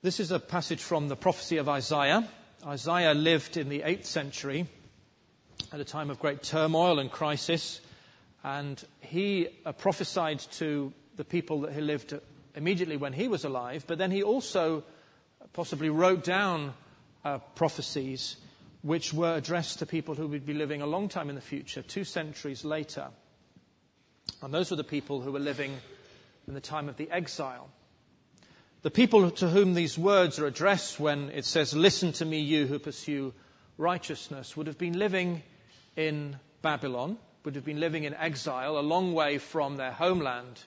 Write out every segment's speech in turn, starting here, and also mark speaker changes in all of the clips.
Speaker 1: This is a passage from the prophecy of Isaiah. Isaiah lived in the 8th century at a time of great turmoil and crisis, and he uh, prophesied to the people that he lived immediately when he was alive, but then he also possibly wrote down uh, prophecies which were addressed to people who would be living a long time in the future, two centuries later. And those were the people who were living in the time of the exile. The people to whom these words are addressed when it says, Listen to me, you who pursue righteousness, would have been living in Babylon, would have been living in exile, a long way from their homeland,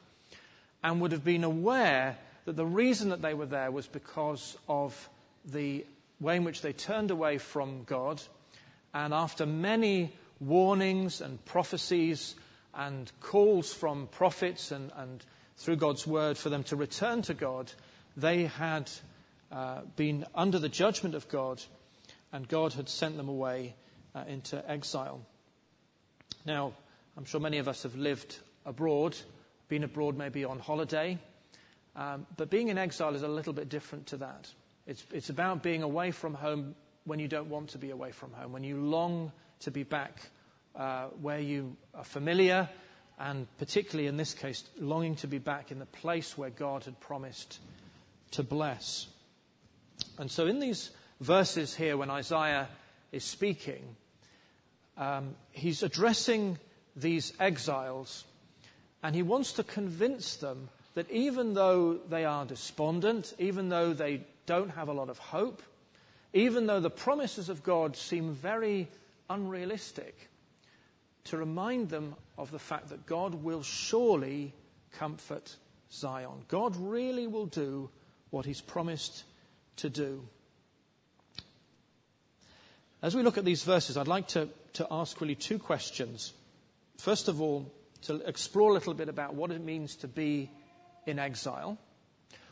Speaker 1: and would have been aware that the reason that they were there was because of the way in which they turned away from God. And after many warnings and prophecies and calls from prophets and, and through God's word for them to return to God, they had uh, been under the judgment of God, and God had sent them away uh, into exile. Now, I'm sure many of us have lived abroad, been abroad maybe on holiday, um, but being in exile is a little bit different to that. It's, it's about being away from home when you don't want to be away from home, when you long to be back uh, where you are familiar, and particularly in this case, longing to be back in the place where God had promised to bless. And so, in these verses here, when Isaiah is speaking, um, he's addressing these exiles and he wants to convince them that even though they are despondent, even though they don't have a lot of hope, even though the promises of God seem very unrealistic, to remind them of the fact that God will surely comfort Zion. God really will do what he's promised to do. As we look at these verses, I'd like to, to ask really two questions. First of all, to explore a little bit about what it means to be in exile,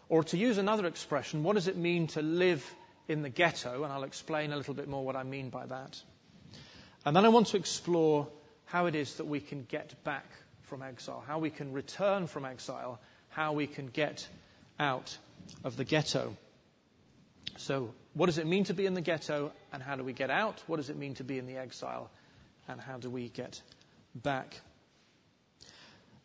Speaker 1: or to use another expression, what does it mean to live in the ghetto? And I'll explain a little bit more what I mean by that. And then I want to explore how it is that we can get back from exile, how we can return from exile, how we can get out of the ghetto. So, what does it mean to be in the ghetto, and how do we get out? What does it mean to be in the exile, and how do we get back?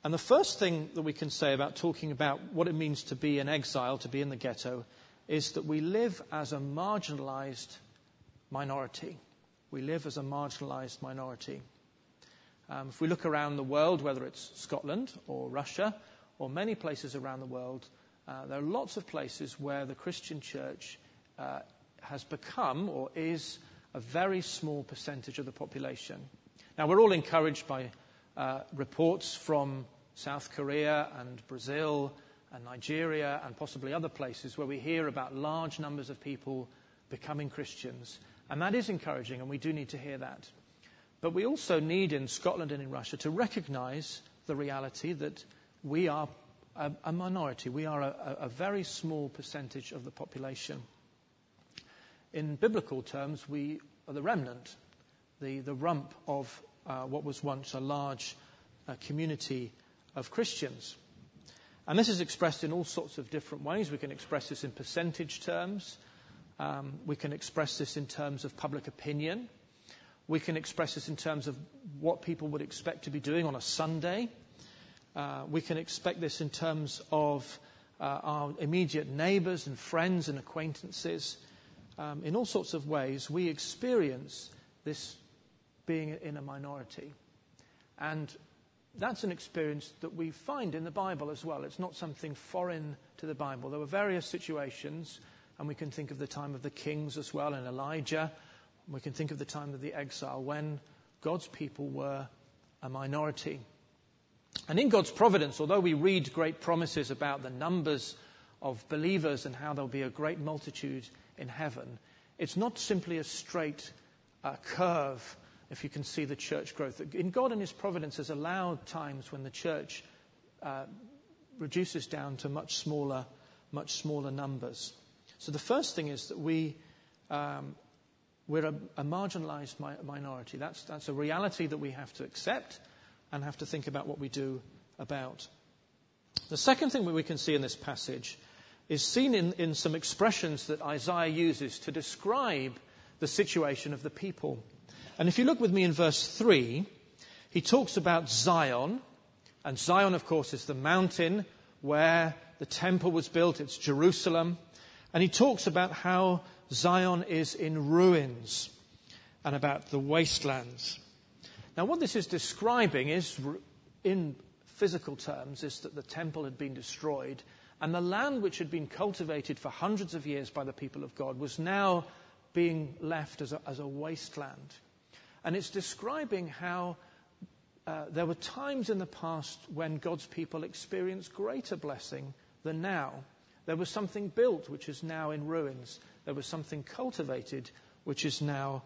Speaker 1: And the first thing that we can say about talking about what it means to be in exile, to be in the ghetto, is that we live as a marginalized minority. We live as a marginalized minority. Um, if we look around the world, whether it's Scotland or Russia or many places around the world, uh, there are lots of places where the Christian church uh, has become or is a very small percentage of the population. Now, we're all encouraged by uh, reports from South Korea and Brazil and Nigeria and possibly other places where we hear about large numbers of people becoming Christians. And that is encouraging, and we do need to hear that. But we also need in Scotland and in Russia to recognize the reality that we are a, a minority. We are a, a very small percentage of the population. In biblical terms, we are the remnant, the, the rump of uh, what was once a large uh, community of Christians. And this is expressed in all sorts of different ways. We can express this in percentage terms. Um, we can express this in terms of public opinion. We can express this in terms of what people would expect to be doing on a Sunday. Uh, we can expect this in terms of uh, our immediate neighbors and friends and acquaintances. Um, in all sorts of ways, we experience this being in a minority. And that's an experience that we find in the Bible as well. It's not something foreign to the Bible. There were various situations, and we can think of the time of the kings as well, and Elijah. We can think of the time of the exile when God's people were a minority. And in God's providence, although we read great promises about the numbers of believers and how there'll be a great multitude in heaven, it's not simply a straight uh, curve, if you can see the church growth. In God and His providence has allowed times when the church uh, reduces down to much smaller, much smaller numbers. So the first thing is that we, um, we're a, a marginalized mi- minority. That's, that's a reality that we have to accept and have to think about what we do about. The second thing that we can see in this passage is seen in, in some expressions that Isaiah uses to describe the situation of the people. And if you look with me in verse 3, he talks about Zion. And Zion, of course, is the mountain where the temple was built. It's Jerusalem. And he talks about how Zion is in ruins and about the wastelands. Now, what this is describing is, in physical terms, is that the temple had been destroyed and the land which had been cultivated for hundreds of years by the people of God was now being left as a, as a wasteland. And it's describing how uh, there were times in the past when God's people experienced greater blessing than now. There was something built which is now in ruins. There was something cultivated which is now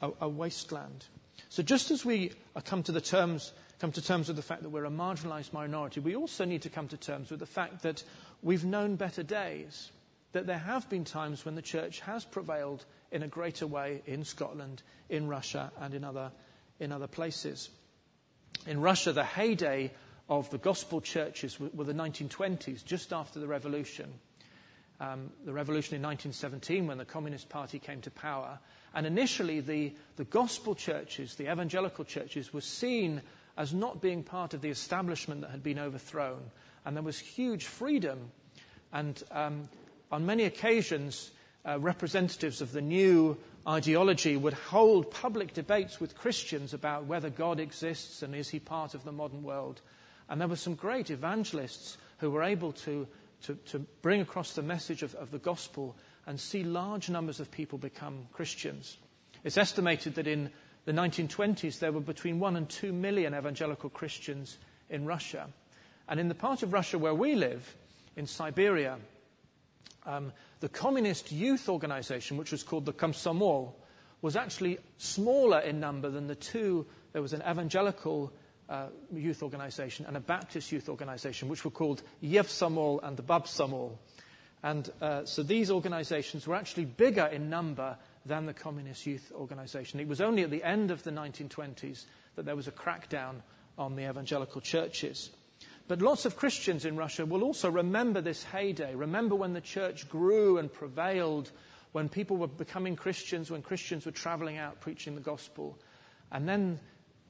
Speaker 1: a, a wasteland. So just as we come to terms come to terms with the fact that we're a marginalized minority, we also need to come to terms with the fact that we've known better days, that there have been times when the church has prevailed in a greater way in Scotland, in Russia, and in other, in other places. In Russia, the heyday of the gospel churches were the 1920s, just after the revolution. Um, the revolution in 1917, when the Communist Party came to power. And initially, the, the gospel churches, the evangelical churches, were seen as not being part of the establishment that had been overthrown. And there was huge freedom. And um, on many occasions, uh, representatives of the new ideology would hold public debates with Christians about whether God exists and is he part of the modern world. And there were some great evangelists who were able to, to, to bring across the message of, of the gospel and see large numbers of people become Christians. It's estimated that in the 1920s, there were between one and two million evangelical Christians in Russia. And in the part of Russia where we live, in Siberia, um, the communist youth organization, which was called the Komsomol, was actually smaller in number than the two. There was an evangelical uh, youth organization and a Baptist youth organization, which were called Yevsomol and the Babsomol. And uh, so these organizations were actually bigger in number than the Communist Youth Organization. It was only at the end of the 1920s that there was a crackdown on the evangelical churches. But lots of Christians in Russia will also remember this heyday, remember when the church grew and prevailed, when people were becoming Christians, when Christians were traveling out preaching the gospel. And then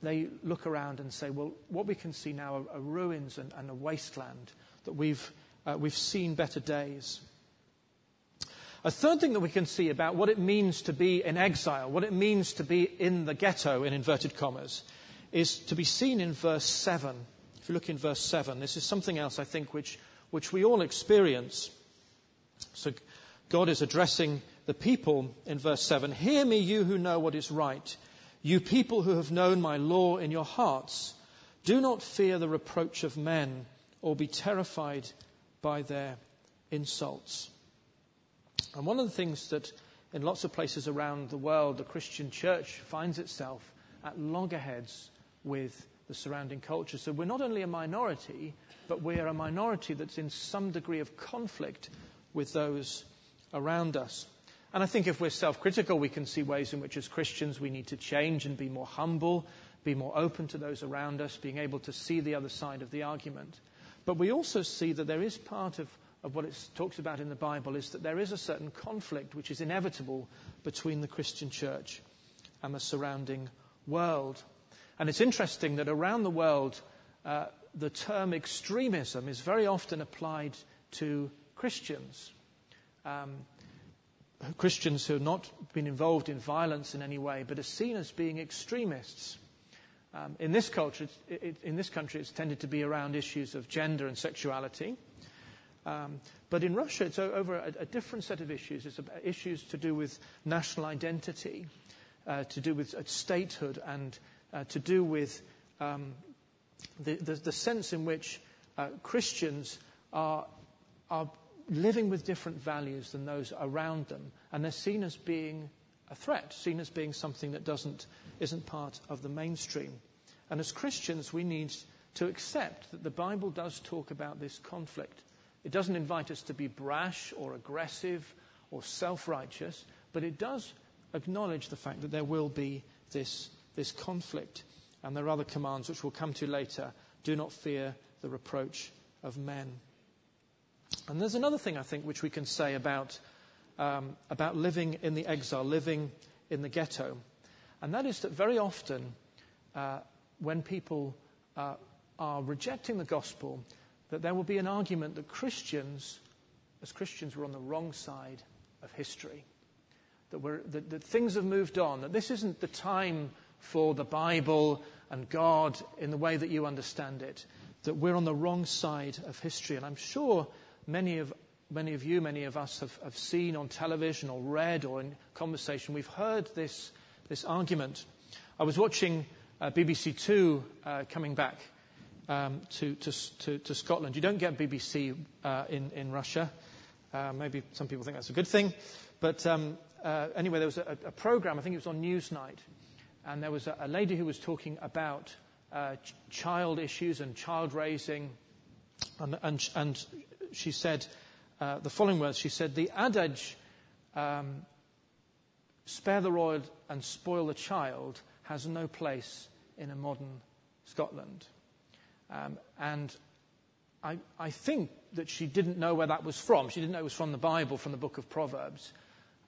Speaker 1: they look around and say, well, what we can see now are, are ruins and, and, a wasteland, that we've, uh, we've seen better days. A third thing that we can see about what it means to be in exile, what it means to be in the ghetto, in inverted commas, is to be seen in verse 7. If you look in verse 7, this is something else, I think, which, which we all experience. So God is addressing the people in verse 7 Hear me, you who know what is right, you people who have known my law in your hearts. Do not fear the reproach of men or be terrified by their insults. And one of the things that in lots of places around the world, the Christian church finds itself at loggerheads with the surrounding culture. So we're not only a minority, but we're a minority that's in some degree of conflict with those around us. And I think if we're self critical, we can see ways in which, as Christians, we need to change and be more humble, be more open to those around us, being able to see the other side of the argument. But we also see that there is part of of what it talks about in the Bible is that there is a certain conflict which is inevitable between the Christian church and the surrounding world. And it's interesting that around the world, uh, the term extremism is very often applied to Christians. Um, Christians who have not been involved in violence in any way, but are seen as being extremists. Um, in this culture, it, it, in this country, it's tended to be around issues of gender and sexuality. Um, but in Russia, it's over a, a, different set of issues. It's issues to do with national identity, uh, to do with uh, statehood, and uh, to do with um, the, the, the, sense in which uh, Christians are, are living with different values than those around them, and they're seen as being a threat, seen as being something that doesn't, isn't part of the mainstream. And as Christians, we need to accept that the Bible does talk about this conflict it doesn't invite us to be brash or aggressive or self righteous, but it does acknowledge the fact that there will be this, this conflict. And there are other commands which we'll come to later. Do not fear the reproach of men. And there's another thing, I think, which we can say about, um, about living in the exile, living in the ghetto. And that is that very often, uh, when people uh, are rejecting the gospel, that there will be an argument that Christians, as Christians, were on the wrong side of history. That, that, that things have moved on, that this isn't the time for the Bible and God in the way that you understand it, that we're on the wrong side of history. And I'm sure many of, many of you, many of us have, have seen on television or read or in conversation, we've heard this, this argument. I was watching uh, BBC Two uh, coming back um, to, to, to, to, Scotland. You don't get BBC uh, in, in Russia. Uh, maybe some people think that's a good thing. But um, uh, anyway, there was a, a program, I think it was on Newsnight, and there was a, a lady who was talking about uh, ch- child issues and child raising. And, and, and she said uh, the following words She said, The adage, um, spare the rod and spoil the child, has no place in a modern Scotland. Um, and I, I, think that she didn't know where that was from. She didn't know it was from the Bible, from the book of Proverbs.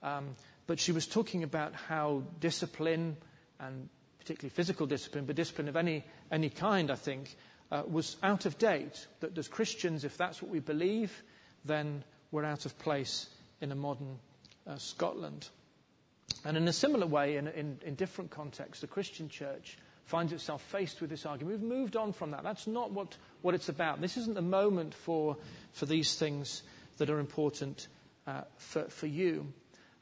Speaker 1: Um, but she was talking about how discipline, and particularly physical discipline, but discipline of any, any kind, I think, uh, was out of date. That as Christians, if that's what we believe, then we're out of place in a modern uh, Scotland. And in a similar way, in, in, in different contexts, the Christian church finds itself faced with this argument. We've moved on from that. That's not what, what it's about. This isn't the moment for, for these things that are important uh, for, for you.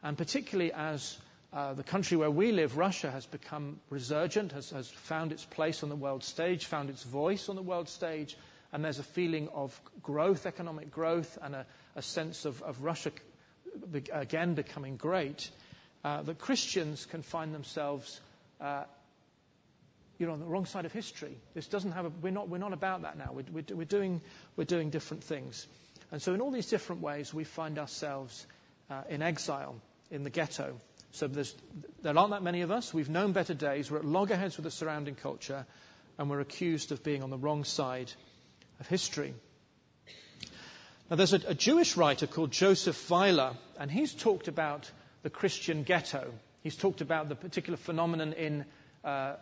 Speaker 1: And particularly as uh, the country where we live, Russia, has become resurgent, has, has found its place on the world stage, found its voice on the world stage, and there's a feeling of growth, economic growth, and a, a sense of, of, Russia again becoming great, uh, that Christians can find themselves uh, you're on the wrong side of history. This doesn't have a, we're, not, we're not about that now. We're, we're, we're, doing, we're doing different things. And so, in all these different ways, we find ourselves uh, in exile, in the ghetto. So, there aren't that many of us. We've known better days. We're at loggerheads with the surrounding culture, and we're accused of being on the wrong side of history. Now, there's a, a Jewish writer called Joseph Weiler, and he's talked about the Christian ghetto. He's talked about the particular phenomenon in uh,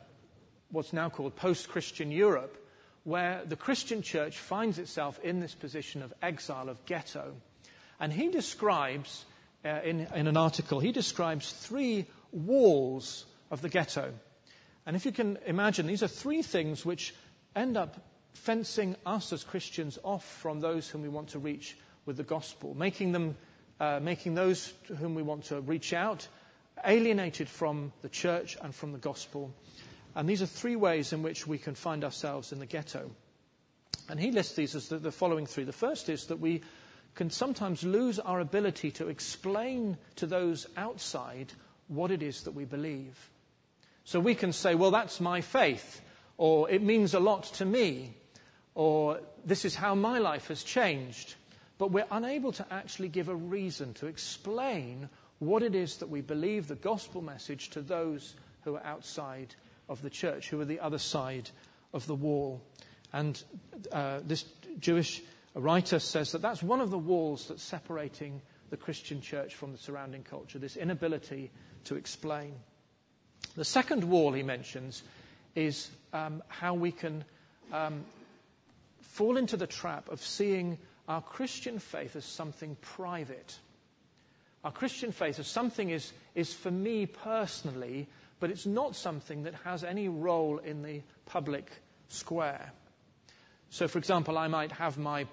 Speaker 1: what's now called post Christian Europe, where the Christian church finds itself in this position of exile, of ghetto. And he describes, uh, in, in an article, he describes three walls of the ghetto. And if you can imagine, these are three things which end up fencing us as Christians off from those whom we want to reach with the gospel, making them, uh, making those to whom we want to reach out alienated from the church and from the gospel. And these are three ways in which we can find ourselves in the ghetto. And he lists these as the, the following three. The first is that we can sometimes lose our ability to explain to those outside what it is that we believe. So we can say, well, that's my faith, or it means a lot to me, or this is how my life has changed. But we're unable to actually give a reason to explain what it is that we believe, the gospel message, to those who are outside of the church, who are the other side of the wall. And uh, this Jewish writer says that that's one of the walls that's separating the Christian church from the surrounding culture, this inability to explain. The second wall he mentions is um, how we can um, fall into the trap of seeing our Christian faith as something private. Our Christian faith as something is, is for me personally but it's not something that has any role in the public square. So, for example, I might have my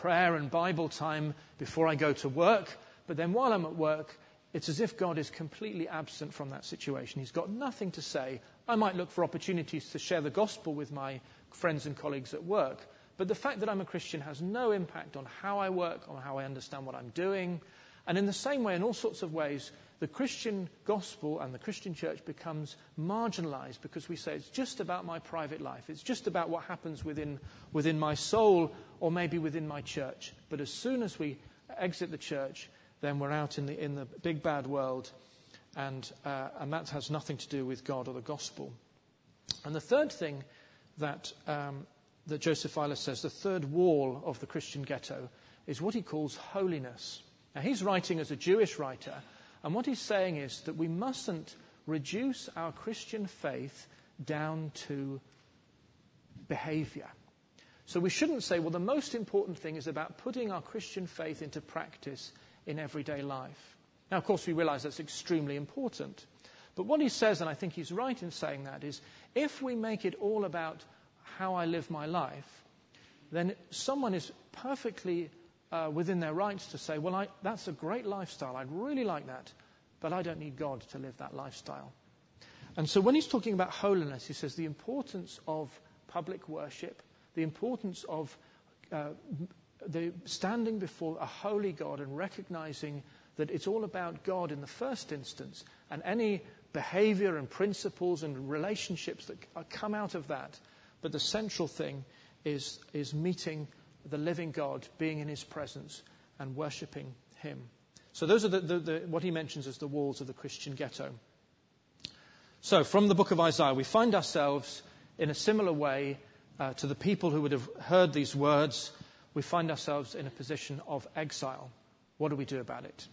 Speaker 1: prayer and Bible time before I go to work, but then while I'm at work, it's as if God is completely absent from that situation. He's got nothing to say. I might look for opportunities to share the gospel with my friends and colleagues at work, but the fact that I'm a Christian has no impact on how I work, on how I understand what I'm doing. And in the same way, in all sorts of ways, the Christian gospel and the Christian church becomes marginalized because we say it's just about my private life. It's just about what happens within, within my soul or maybe within my church. But as soon as we exit the church, then we're out in the, in the big bad world. And, uh, and that has nothing to do with God or the gospel. And the third thing that, um, that Joseph Weiler says, the third wall of the Christian ghetto, is what he calls holiness. Now, he's writing as a Jewish writer, and what he's saying is that we mustn't reduce our Christian faith down to behavior. So we shouldn't say, well, the most important thing is about putting our Christian faith into practice in everyday life. Now, of course, we realize that's extremely important. But what he says, and I think he's right in saying that, is if we make it all about how I live my life, then someone is perfectly uh, within their rights to say, well, I, that's a great lifestyle. I'd really like that. But I don't need God to live that lifestyle. And so when he's talking about holiness, he says the importance of public worship, the importance of uh, the standing before a holy God and recognizing that it's all about God in the first instance, and any behavior and principles and relationships that come out of that. But the central thing is, is meeting the living God, being in his presence, and worshipping him. So, those are the, the, the, what he mentions as the walls of the Christian ghetto. So, from the book of Isaiah, we find ourselves in a similar way uh, to the people who would have heard these words. We find ourselves in a position of exile. What do we do about it?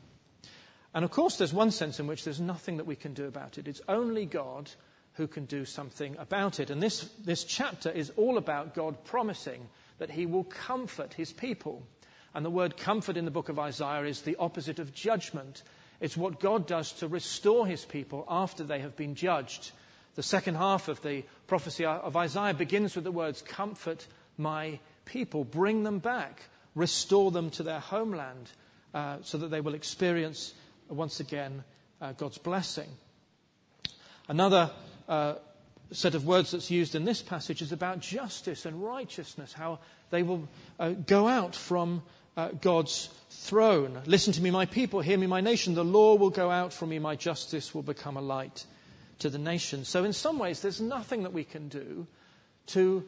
Speaker 1: And of course, there's one sense in which there's nothing that we can do about it. It's only God who can do something about it. And this, this chapter is all about God promising that he will comfort his people. And the word comfort in the book of Isaiah is the opposite of judgment. It's what God does to restore his people after they have been judged. The second half of the prophecy of Isaiah begins with the words, Comfort my people, bring them back, restore them to their homeland, uh, so that they will experience once again uh, God's blessing. Another uh, set of words that's used in this passage is about justice and righteousness, how they will uh, go out from uh, God's throne. Listen to me, my people, hear me, my nation. The law will go out from me, my justice will become a light to the nation. So, in some ways, there's nothing that we can do to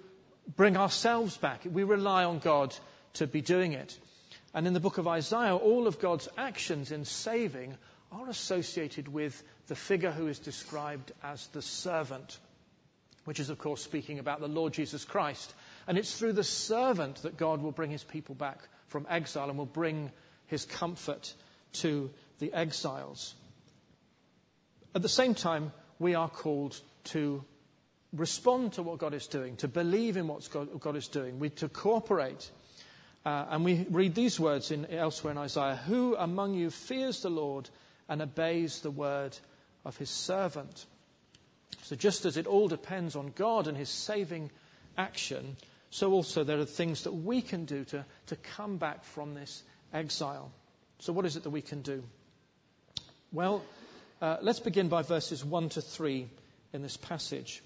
Speaker 1: bring ourselves back. We rely on God to be doing it. And in the book of Isaiah, all of God's actions in saving are associated with the figure who is described as the servant which is, of course, speaking about the Lord Jesus Christ. And it's through the servant that God will bring his people back from exile and will bring his comfort to the exiles. At the same time, we are called to respond to what God is doing, to believe in what God, is doing, we, to cooperate. Uh, and we read these words in, elsewhere in Isaiah Who among you fears the Lord and obeys the word of his servant? So, just as it all depends on God and His saving action, so also there are things that we can do to, to come back from this exile. So, what is it that we can do? Well, uh, let's begin by verses 1 to 3 in this passage.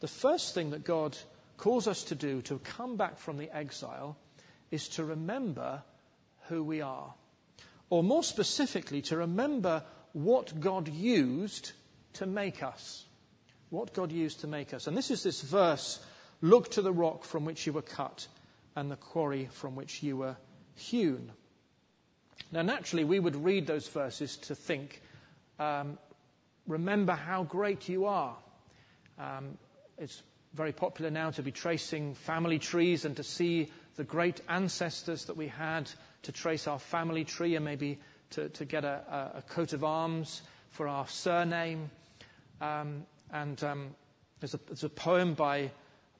Speaker 1: The first thing that God calls us to do to come back from the exile is to remember who we are. Or more specifically, to remember what God used to make us what God used to make us. And this is this verse Look to the rock from which you were cut and the quarry from which you were hewn. Now, naturally, we would read those verses to think, um, remember how great you are. Um, it's very popular now to be tracing family trees and to see the great ancestors that we had, to trace our family tree and maybe to, to get a, a, coat of arms for our surname. Um, and um, there's, a, there's, a, poem by,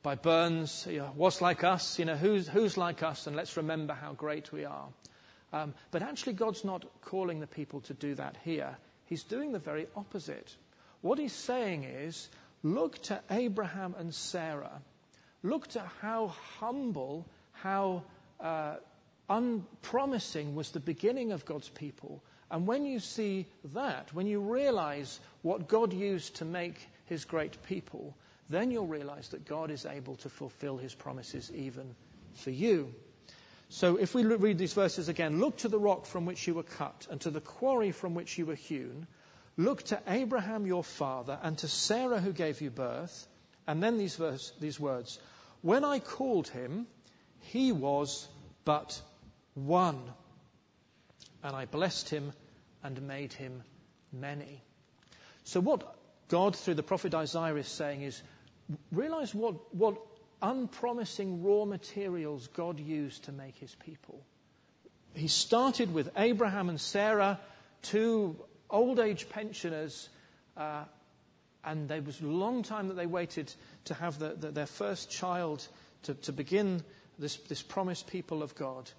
Speaker 1: by Burns, What's Like Us? You know, who's, who's like us? And let's remember how great we are. Um, but actually, God's not calling the people to do that here. He's doing the very opposite. What he's saying is look to Abraham and Sarah. Look to how humble, how uh, unpromising was the beginning of God's people. And when you see that, when you realize what God used to make his great people, then you'll realize that God is able to fulfill his promises even for you. So if we read these verses again, look to the rock from which you were cut and to the quarry from which you were hewn. Look to Abraham your father and to Sarah who gave you birth. And then these, verse, these words When I called him, he was but one. And I blessed him and made him many. So, what God, through the prophet Isaiah, is saying is realize what, what unpromising raw materials God used to make his people. he started with Abraham and Sarah, two old age pensioners, uh, and there was a long time that they waited to have the, the, their first child to, to begin this, this promised people of God.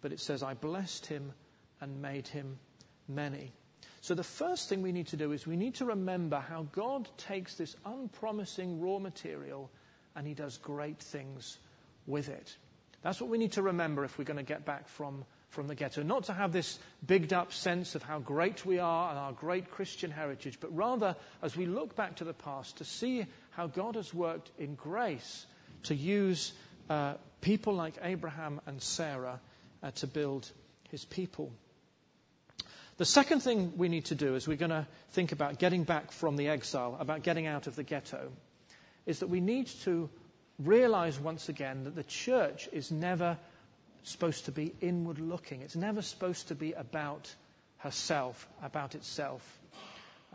Speaker 1: But it says, I blessed him and made him many. So the first thing we need to do is we need to remember how God takes this unpromising raw material and he does great things with it. That's what we need to remember if we're going to get back from, from the ghetto. Not to have this bigged up sense of how great we are and our great Christian heritage, but rather, as we look back to the past, to see how God has worked in grace to use uh, people like Abraham and Sarah uh, to build his people. The second thing we need to do as we're going to think about getting back from the exile, about getting out of the ghetto, is that we need to realize once again that the church is never supposed to be inward looking. It's never supposed to be about herself, about itself.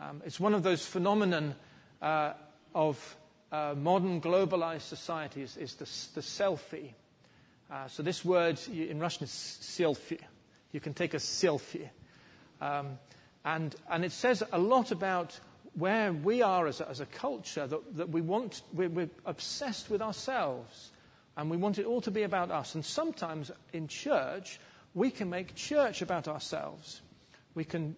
Speaker 1: Um, it's one of those phenomenon uh, of uh, modern globalized societies is the, the selfie. Uh, so this word in Russian is selfie. You can take a selfie. Um, and, and it says a lot about where we are as a, as a culture that, that we want, we're, we're obsessed with ourselves and we want it all to be about us. And sometimes in church, we can make church about ourselves. We can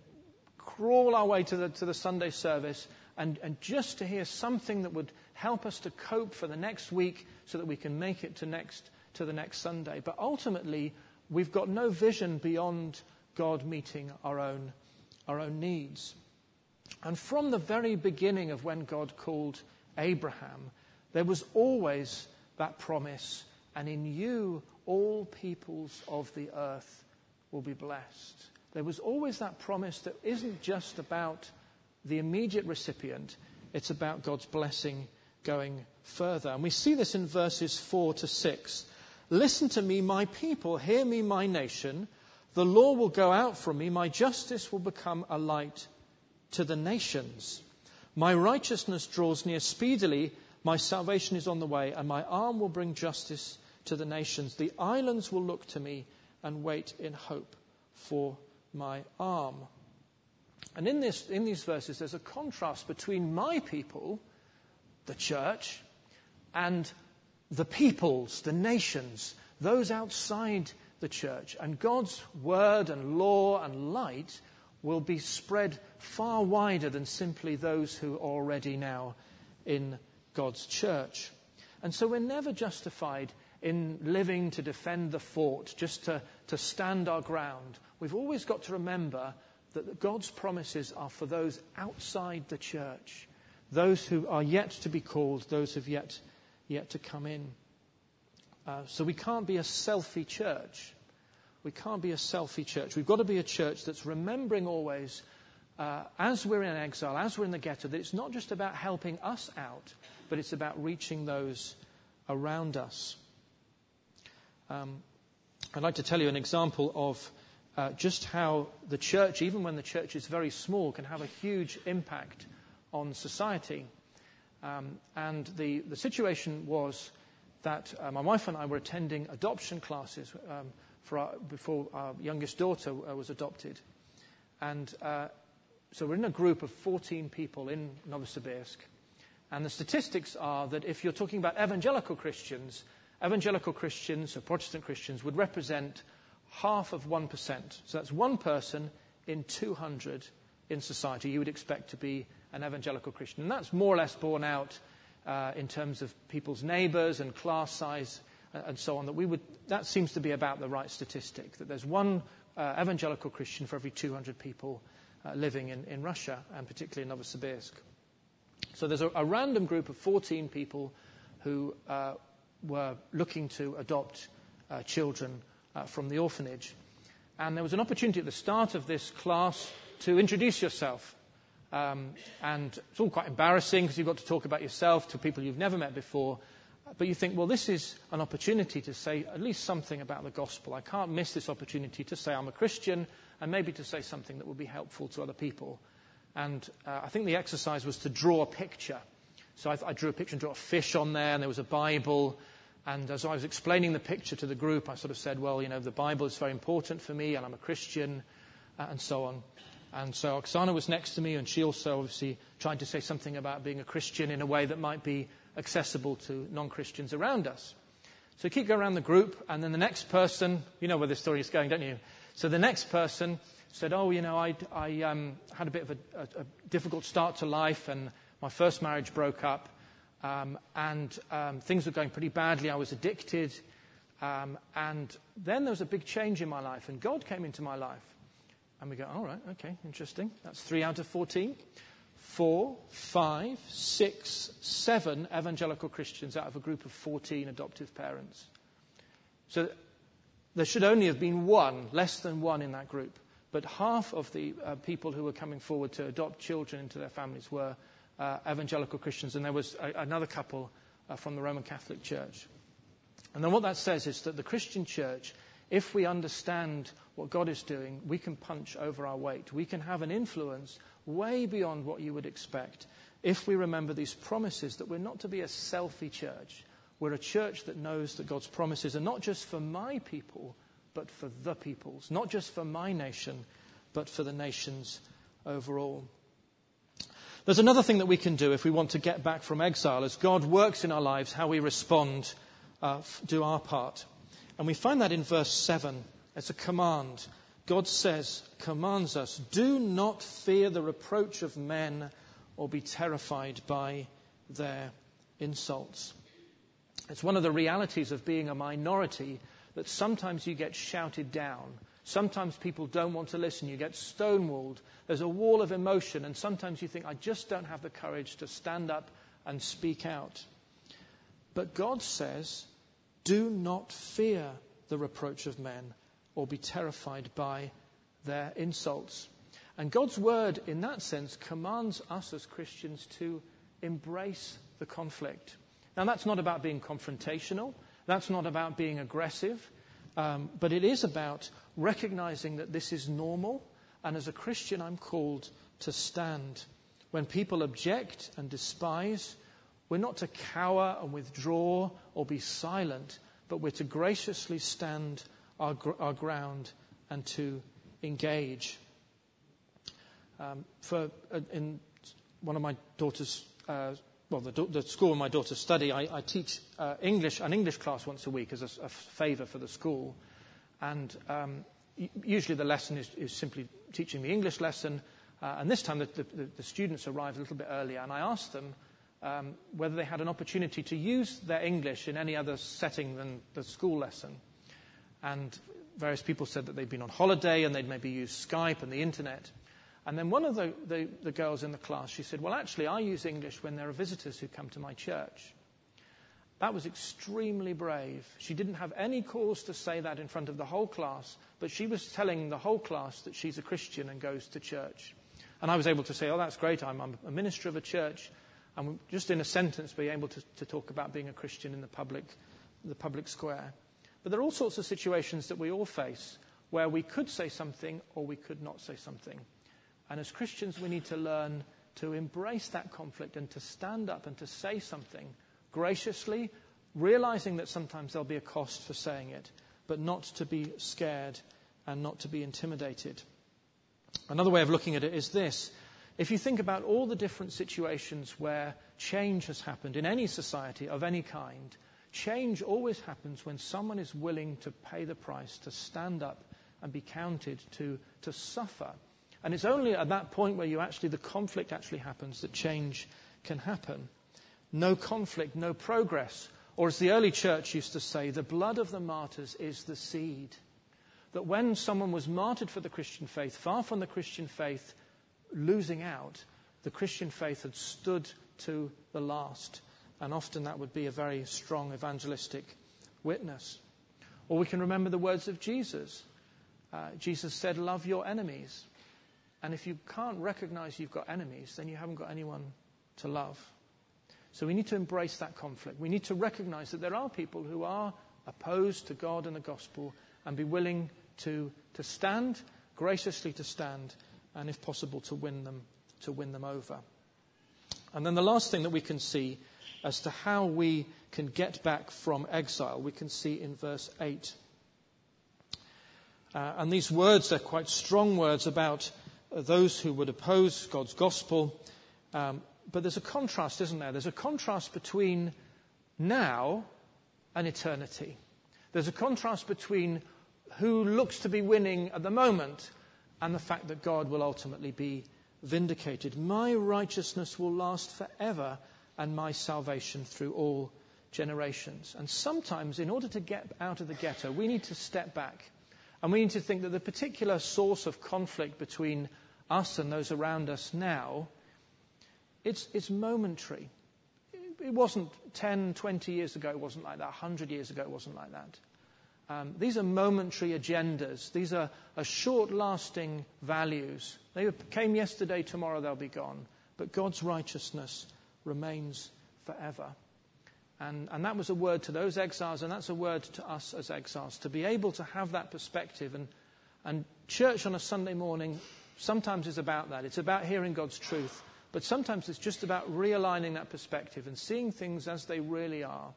Speaker 1: crawl our way to the, to the Sunday service and, and just to hear something that would help us to cope for the next week so that we can make it to, next, to the next Sunday. But ultimately, we've got no vision beyond God meeting our own, our own needs. And from the very beginning of when God called Abraham, there was always that promise, and in you all peoples of the earth will be blessed. There was always that promise that isn't just about the immediate recipient, it's about God's blessing going further. And we see this in verses 4 to 6. Listen to me, my people, hear me, my nation. The law will go out from me, my justice will become a light to the nations. My righteousness draws near speedily, my salvation is on the way, and my arm will bring justice to the nations. The islands will look to me and wait in hope for my arm. And in, this, in these verses, there's a contrast between my people, the church, and the peoples, the nations, those outside the church. And God's word and law and light will be spread far wider than simply those who are already now in God's church. And so we're never justified in living to defend the fort, just to, to stand our ground. We've always got to remember that God's promises are for those outside the church, those who are yet to be called, those who have yet, yet to come in. Uh, so we can't be a selfie church. We can't be a selfie church. We've got to be a church that's remembering always, uh, as we're in exile, as we're in the ghetto, that it's not just about helping us out, but it's about reaching those around us. Um, I'd like to tell you an example of uh, just how the church, even when the church is very small, can have a huge impact on society. Um, and the, the situation was that uh, my wife and I were attending adoption classes um, our, before our youngest daughter uh, was adopted. And uh, so we're in a group of 14 people in Novosibirsk. And the statistics are that if you're talking about evangelical Christians, evangelical Christians or Protestant Christians would represent half of 1%. So that's one person in 200 in society you would expect to be an evangelical Christian. And that's more or less borne out uh, in terms of people's neighbors and class size and so on, that, we would, that seems to be about the right statistic, that there's one uh, evangelical Christian for every 200 people uh, living in, in Russia, and particularly in Novosibirsk. So there's a, a random group of 14 people who uh, were looking to adopt uh, children uh, from the orphanage. And there was an opportunity at the start of this class to introduce yourself. Um, and it's all quite embarrassing because you've got to talk about yourself to people you've never met before. But you think, well, this is an opportunity to say at least something about the gospel. I can't miss this opportunity to say I'm a Christian and maybe to say something that will be helpful to other people. And uh, I think the exercise was to draw a picture. So I, I drew a picture and drew a fish on there, and there was a Bible. And as I was explaining the picture to the group, I sort of said, well, you know, the Bible is very important for me, and I'm a Christian, uh, and so on. And so Oksana was next to me, and she also obviously tried to say something about being a Christian in a way that might be accessible to non Christians around us. So keep going around the group, and then the next person, you know where this story is going, don't you? So the next person said, Oh, you know, I, I um, had a bit of a, a, a, difficult start to life, and my first marriage broke up, um, and um, things were going pretty badly. I was addicted. Um, and then there was a big change in my life, and God came into my life. And we go, All right, okay, interesting. That's three out of 14 four, five, six, seven evangelical Christians out of a group of 14 adoptive parents. So there should only have been one, less than one in that group. But half of the uh, people who were coming forward to adopt children into their families were uh, evangelical Christians, and there was a, another couple uh, from the Roman Catholic Church. And then what that says is that the Christian church, if we understand what God is doing, we can punch over our weight. We can have an influence way beyond what you would expect if we remember these promises that we're not to be a selfie church. We're a church that knows that God's promises are not just for my people, but for the peoples. Not just for my nation, but for the nations overall. There's another thing that we can do if we want to get back from exile as God works in our lives, how we respond, uh, do our part. And we find that in verse 7. It's a command. God says, commands us, do not fear the reproach of men or be terrified by their insults. It's one of the realities of being a minority that sometimes you get shouted down. Sometimes people don't want to listen. You get stonewalled. There's a wall of emotion, and sometimes you think, I just don't have the courage to stand up and speak out. But God says, do not fear the reproach of men or be terrified by their insults. And God's word, in that sense, commands us as Christians to embrace the conflict. Now, that's not about being confrontational, that's not about being aggressive, um, but it is about recognizing that this is normal. And as a Christian, I'm called to stand. When people object and despise, we're not to cower and withdraw or be silent, but we're to graciously stand our, our ground and to engage. Um, for, uh, in one of my daughter's, uh, well, the, the, school my daughters study, I, I teach uh, English, an English class once a week as a, a favour for the school. And um, usually the lesson is, is, simply teaching the English lesson. Uh, and this time the, the, the, students arrived a little bit earlier, and I asked them um, whether they had an opportunity to use their English in any other setting than the school lesson. And various people said that they'd been on holiday and they'd maybe used Skype and the internet. And then one of the, the, the, girls in the class, she said, Well, actually, I use English when there are visitors who come to my church. That was extremely brave. She didn't have any cause to say that in front of the whole class, but she was telling the whole class that she's a Christian and goes to church. And I was able to say, Oh, that's great. I'm, I'm a minister of a church. And just in a sentence, be able to, to talk about being a Christian in the public, the public square. But there are all sorts of situations that we all face where we could say something or we could not say something. And as Christians, we need to learn to embrace that conflict and to stand up and to say something graciously, realizing that sometimes there'll be a cost for saying it, but not to be scared and not to be intimidated. Another way of looking at it is this. If you think about all the different situations where change has happened in any society of any kind, Change always happens when someone is willing to pay the price, to stand up and be counted, to, to suffer. And it's only at that point where you actually, the conflict actually happens that change can happen. No conflict, no progress. Or as the early church used to say, the blood of the martyrs is the seed. That when someone was martyred for the Christian faith, far from the Christian faith losing out, the Christian faith had stood to the last and often that would be a very strong evangelistic witness. Or we can remember the words of Jesus. Uh, Jesus said, Love your enemies. And if you can't recognize you've got enemies, then you haven't got anyone to love. So we need to embrace that conflict. We need to recognize that there are people who are opposed to God and the gospel and be willing to, to stand, graciously to stand, and if possible to win them, to win them over. And then the last thing that we can see as to how we can get back from exile. We can see in verse 8. Uh, and these words, they're quite strong words about those who would oppose God's gospel. Um, but there's a contrast, isn't there? There's a contrast between now and eternity. There's a contrast between who looks to be winning at the moment and the fact that God will ultimately be vindicated. My righteousness will last forever and my salvation through all generations. And sometimes, in order to get out of the ghetto, we need to step back and we need to think that the particular source of conflict between us and those around us now, it's, it's momentary. It wasn't 10, 20 years ago, it wasn't like that. 100 years ago, it wasn't like that. Um, these are momentary agendas. These are, are short lasting values. They came yesterday, tomorrow they'll be gone. But God's righteousness remains forever. And, and that was a word to those exiles, and that's a word to us as exiles, to be able to have that perspective. And, and church on a Sunday morning sometimes is about that. It's about hearing God's truth. But sometimes it's just about realigning that perspective and seeing things as they really are.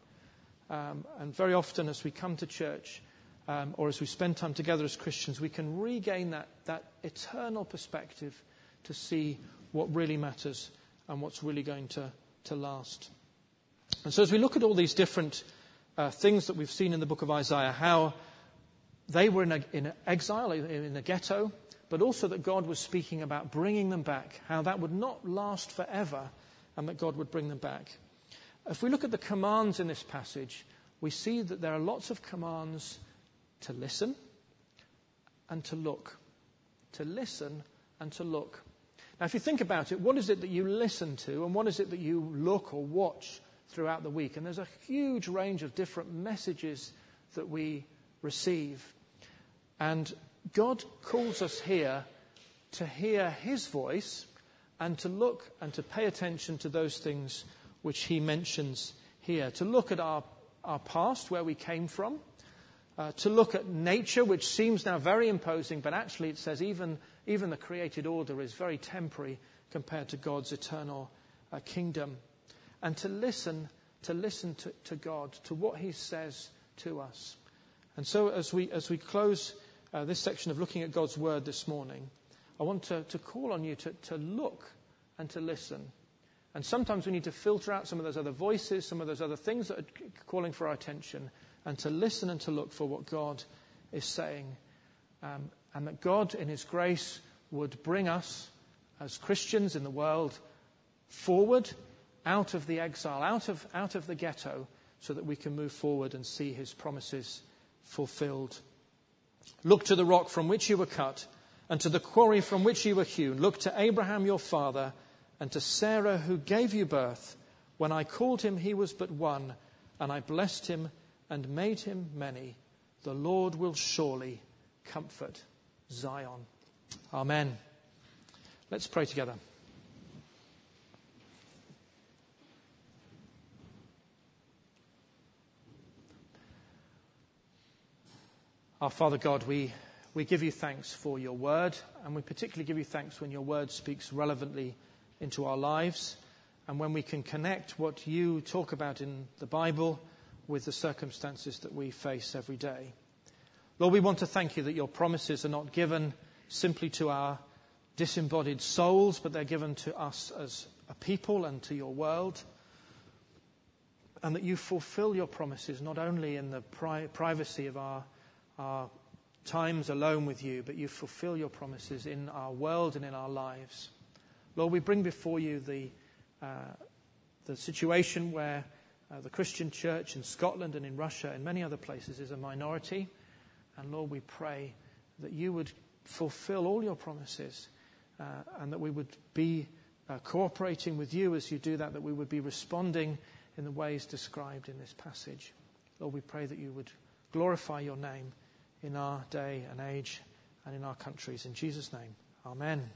Speaker 1: Um, and very often, as we come to church um, or as we spend time together as Christians, we can regain that, that eternal perspective to see what really matters and what's really going to, to last. And so, as we look at all these different uh, things that we've seen in the book of Isaiah, how they were in, a, in exile, in a ghetto, but also that God was speaking about bringing them back, how that would not last forever, and that God would bring them back. If we look at the commands in this passage, we see that there are lots of commands to listen and to look. To listen and to look. Now, if you think about it, what is it that you listen to and what is it that you look or watch throughout the week? And there's a huge range of different messages that we receive. And God calls us here to hear His voice and to look and to pay attention to those things which he mentions here. To look at our, our past, where we came from, uh, to look at nature, which seems now very imposing, but actually it says even, even the created order is very temporary compared to God's eternal uh, kingdom. And to listen, to listen to, to, God, to what he says to us. And so as we, as we close uh, this section of looking at God's word this morning, I want to, to call on you to, to look and to listen and sometimes we need to filter out some of those other voices, some of those other things that are calling for our attention, and to listen and to look for what God is saying. Um, and that God, in His grace, would bring us as Christians in the world forward out of the exile, out of, out of the ghetto, so that we can move forward and see His promises fulfilled. Look to the rock from which you were cut, and to the quarry from which you were hewn. Look to Abraham your father and to Sarah who gave you birth. When I called him, he was but one, and I blessed him and made him many. The Lord will surely comfort Zion. Amen. Let's pray together. Our Father God, we, we give you thanks for your word, and we particularly give you thanks when your word speaks relevantly into our lives, and when we can connect what you talk about in the Bible with the circumstances that we face every day. Lord, we want to thank you that your promises are not given simply to our disembodied souls, but they're given to us as a people and to your world. And that you fulfill your promises not only in the pri- privacy of our, our times alone with you, but you fulfill your promises in our world and in our lives. Lord, we bring before you the, uh, the situation where uh, the Christian church in Scotland and in Russia and many other places is a minority. And Lord, we pray that you would fulfill all your promises uh, and that we would be uh, cooperating with you as you do that, that we would be responding in the ways described in this passage. Lord, we pray that you would glorify your name in our day and age and in our countries. In Jesus' name, amen.